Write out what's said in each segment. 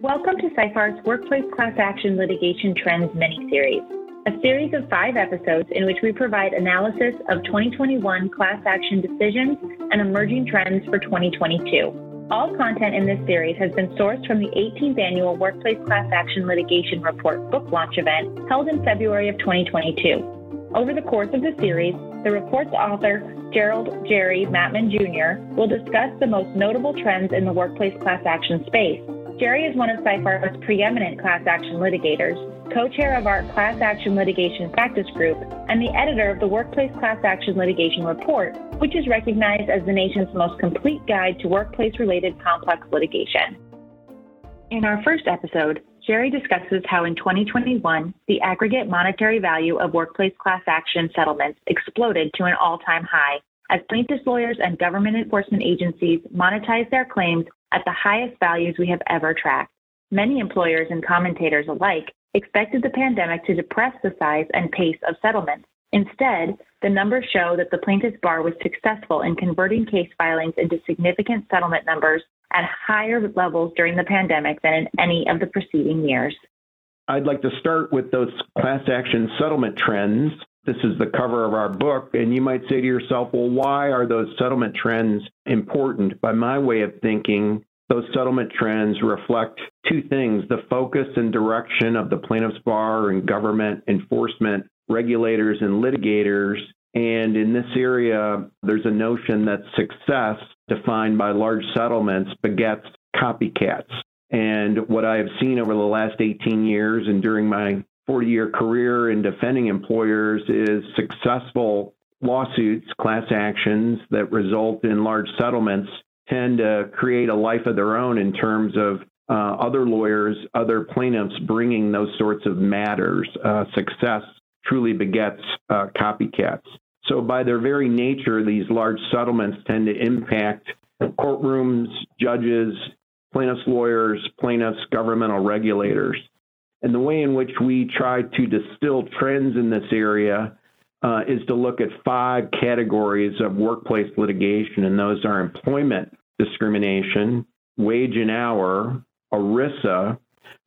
Welcome to Seyfarth's Workplace Class Action Litigation Trends mini-series, a series of five episodes in which we provide analysis of 2021 class action decisions and emerging trends for 2022. All content in this series has been sourced from the 18th annual Workplace Class Action Litigation Report book launch event held in February of 2022. Over the course of the series, the report's author, Gerald Jerry Maatman Jr., will discuss the most notable trends in the workplace class action space. Jerry is one of Seyfarth's preeminent class action litigators, co-chair of our Class Action Litigation Practice Group, and the editor of the Workplace Class Action Litigation Report, which is recognized as the nation's most complete guide to workplace-related complex litigation. In our first episode, Jerry discusses how in 2021, the aggregate monetary value of workplace class action settlements exploded to an all time high as plaintiffs' lawyers and government enforcement agencies monetized their claims at the highest values we have ever tracked. Many employers and commentators alike expected the pandemic to depress the size and pace of settlements. Instead, the numbers show that the plaintiff's bar was successful in converting case filings into significant settlement numbers at higher levels during the pandemic than in any of the preceding years. I'd like to start with those class action settlement trends. This is the cover of our book, and you might say to yourself, well, why are those settlement trends important? By my way of thinking, those settlement trends reflect two things the focus and direction of the plaintiff's bar and government enforcement regulators and litigators. And in this area, there's a notion that success defined by large settlements begets copycats. And what I have seen over the last 18 years and during my 40 year career in defending employers is successful lawsuits, class actions that result in large settlements tend to create a life of their own in terms of uh, other lawyers, other plaintiffs bringing those sorts of matters. Uh, success truly begets uh, copycats. So, by their very nature, these large settlements tend to impact courtrooms, judges, plaintiffs' lawyers, plaintiffs' governmental regulators. And the way in which we try to distill trends in this area uh, is to look at five categories of workplace litigation, and those are employment discrimination, wage and hour, ERISA,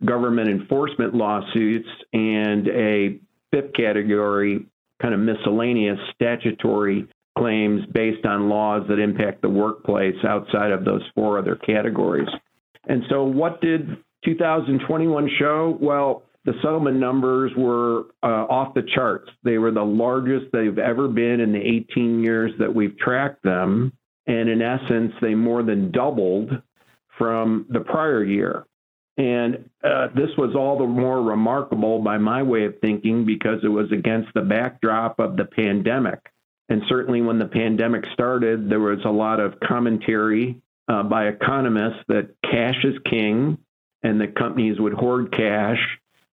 government enforcement lawsuits, and a fifth category, kind of miscellaneous statutory claims based on laws that impact the workplace outside of those four other categories. And so, what did 2021 show? Well, the settlement numbers were uh, off the charts. They were the largest they've ever been in the 18 years that we've tracked them. And in essence, they more than doubled from the prior year. And uh, this was all the more remarkable by my way of thinking because it was against the backdrop of the pandemic. And certainly when the pandemic started, there was a lot of commentary uh, by economists that cash is king and the companies would hoard cash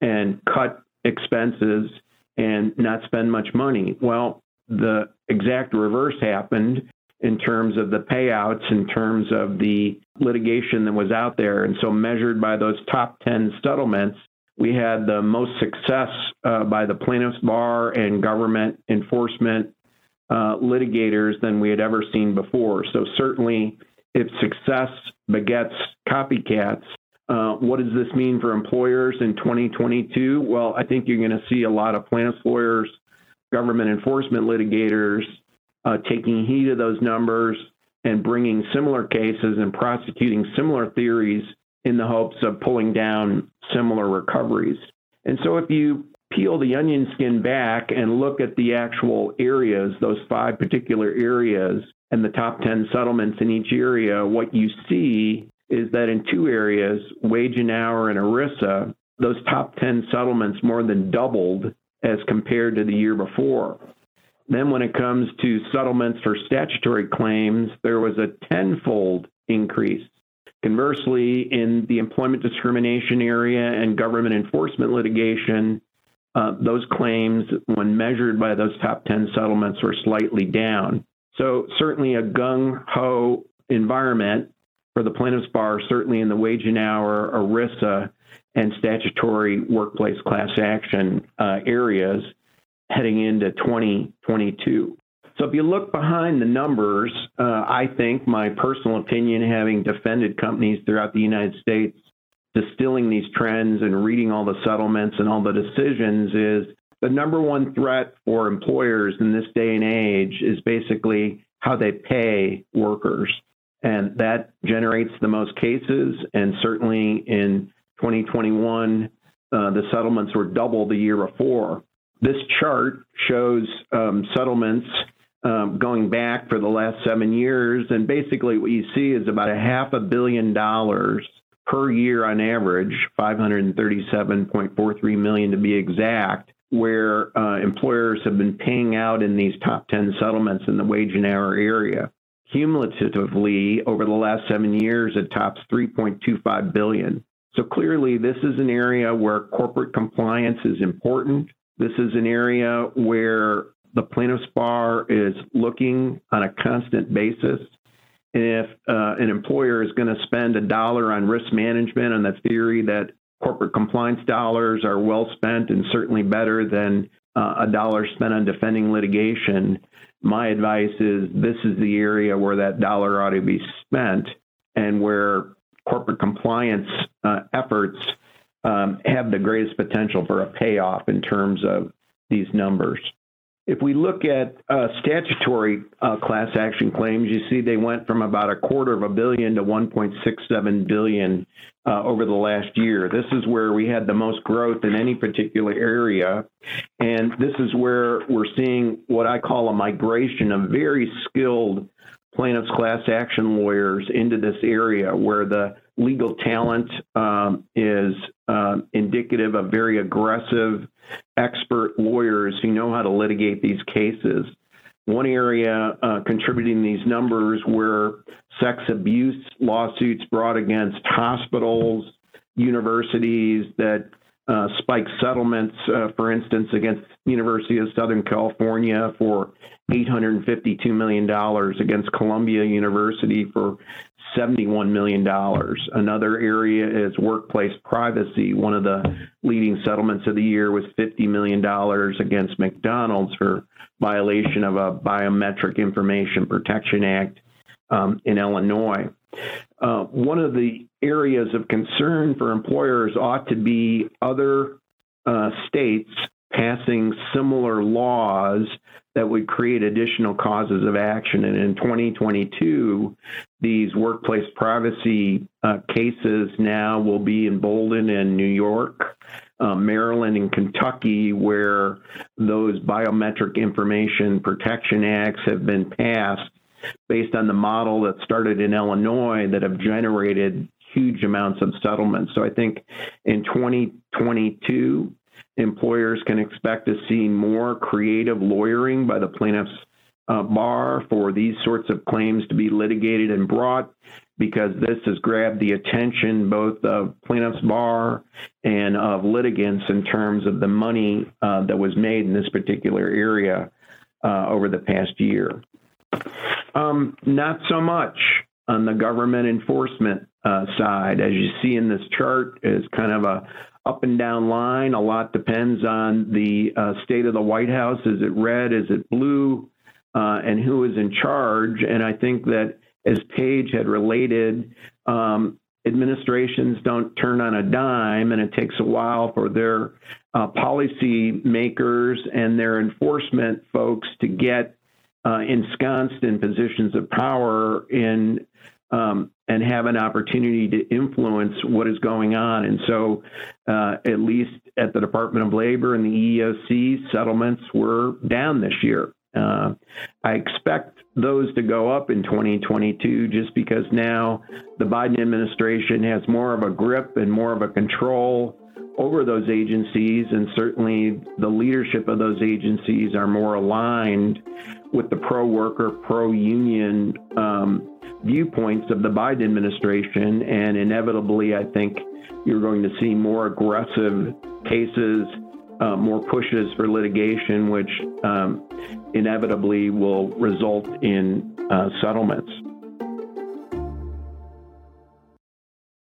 and cut expenses and not spend much money. Well, the exact reverse happened in terms of the payouts, in terms of the litigation that was out there. And so, measured by those top 10 settlements, we had the most success uh, by the plaintiffs' bar and government enforcement uh, litigators than we had ever seen before. So, certainly, if success begets copycats, what does this mean for employers in 2022? Well, I think you're going to see a lot of plaintiffs' lawyers, government enforcement litigators uh, taking heed of those numbers and bringing similar cases and prosecuting similar theories in the hopes of pulling down similar recoveries. And so if you peel the onion skin back and look at the actual areas, those five particular areas, and the top 10 settlements in each area, what you see is that in two areas, wage and hour and ERISA, those top 10 settlements more than doubled as compared to the year before. Then, when it comes to settlements for statutory claims, there was a tenfold increase. Conversely, in the employment discrimination area and government enforcement litigation, uh, those claims, when measured by those top 10 settlements, were slightly down. So, certainly a gung ho environment for the plaintiff's bar, certainly in the wage and hour, ERISA, and statutory workplace class action uh, areas heading into 2022. So if you look behind the numbers, uh, I think my personal opinion, having defended companies throughout the United States distilling these trends and reading all the settlements and all the decisions is the number one threat for employers in this day and age is basically how they pay workers. And that generates the most cases. And certainly in 2021, uh, the settlements were double the year before. This chart shows um, settlements um, going back for the last seven years. And basically, what you see is about a half a billion dollars per year on average, 537.43 million to be exact, where uh, employers have been paying out in these top 10 settlements in the wage and hour area. Cumulatively, over the last seven years, it tops 3.25 billion. So clearly, this is an area where corporate compliance is important. This is an area where the plaintiff's bar is looking on a constant basis And if uh, an employer is going to spend a dollar on risk management on the theory that corporate compliance dollars are well spent and certainly better than uh, a dollar spent on defending litigation, my advice is this is the area where that dollar ought to be spent and where corporate compliance uh, efforts um, have the greatest potential for a payoff in terms of these numbers. If we look at uh, statutory uh, class action claims, you see they went from about a quarter of a billion to 1.67 billion uh, over the last year. This is where we had the most growth in any particular area. And this is where we're seeing what I call a migration of very skilled plaintiffs' class action lawyers into this area where the legal talent um, is uh, indicative of very aggressive expert lawyers who know how to litigate these cases. One area uh, contributing these numbers were sex abuse lawsuits brought against hospitals, universities that uh, spike settlements, uh, for instance, against University of Southern California for $852 million, against Columbia University for $71 million. Another area is workplace privacy. One of the leading settlements of the year was $50 million against McDonald's for violation of a Biometric Information Protection Act um, in Illinois. Uh, one of the areas of concern for employers ought to be other uh, states passing similar laws that would create additional causes of action. And in 2022, these workplace privacy uh, cases now will be emboldened in New York, uh, Maryland, and Kentucky, where those biometric information protection acts have been passed based on the model that started in Illinois that have generated huge amounts of settlements. So I think in 2022, employers can expect to see more creative lawyering by the plaintiffs uh, bar for these sorts of claims to be litigated and brought because this has grabbed the attention both of plaintiffs bar and of litigants in terms of the money uh, that was made in this particular area uh, over the past year. Um, not so much on the government enforcement uh, side. As you see in this chart, is kind of a up and down line. A lot depends on the uh, state of the White House. Is it red? Is it blue? Uh, and who is in charge? And I think that as Paige had related, um, administrations don't turn on a dime, and it takes a while for their uh, policy makers and their enforcement folks to get uh, ensconced in positions of power in um, and have an opportunity to influence what is going on. And so, uh, at least at the Department of Labor and the EEOC, settlements were down this year. Uh, I expect those to go up in 2022 just because now the Biden administration has more of a grip and more of a control over those agencies, and certainly the leadership of those agencies are more aligned with the pro worker, pro union um, viewpoints of the Biden administration. And inevitably, I think you're going to see more aggressive cases, uh, more pushes for litigation, which um, inevitably will result in uh, settlements.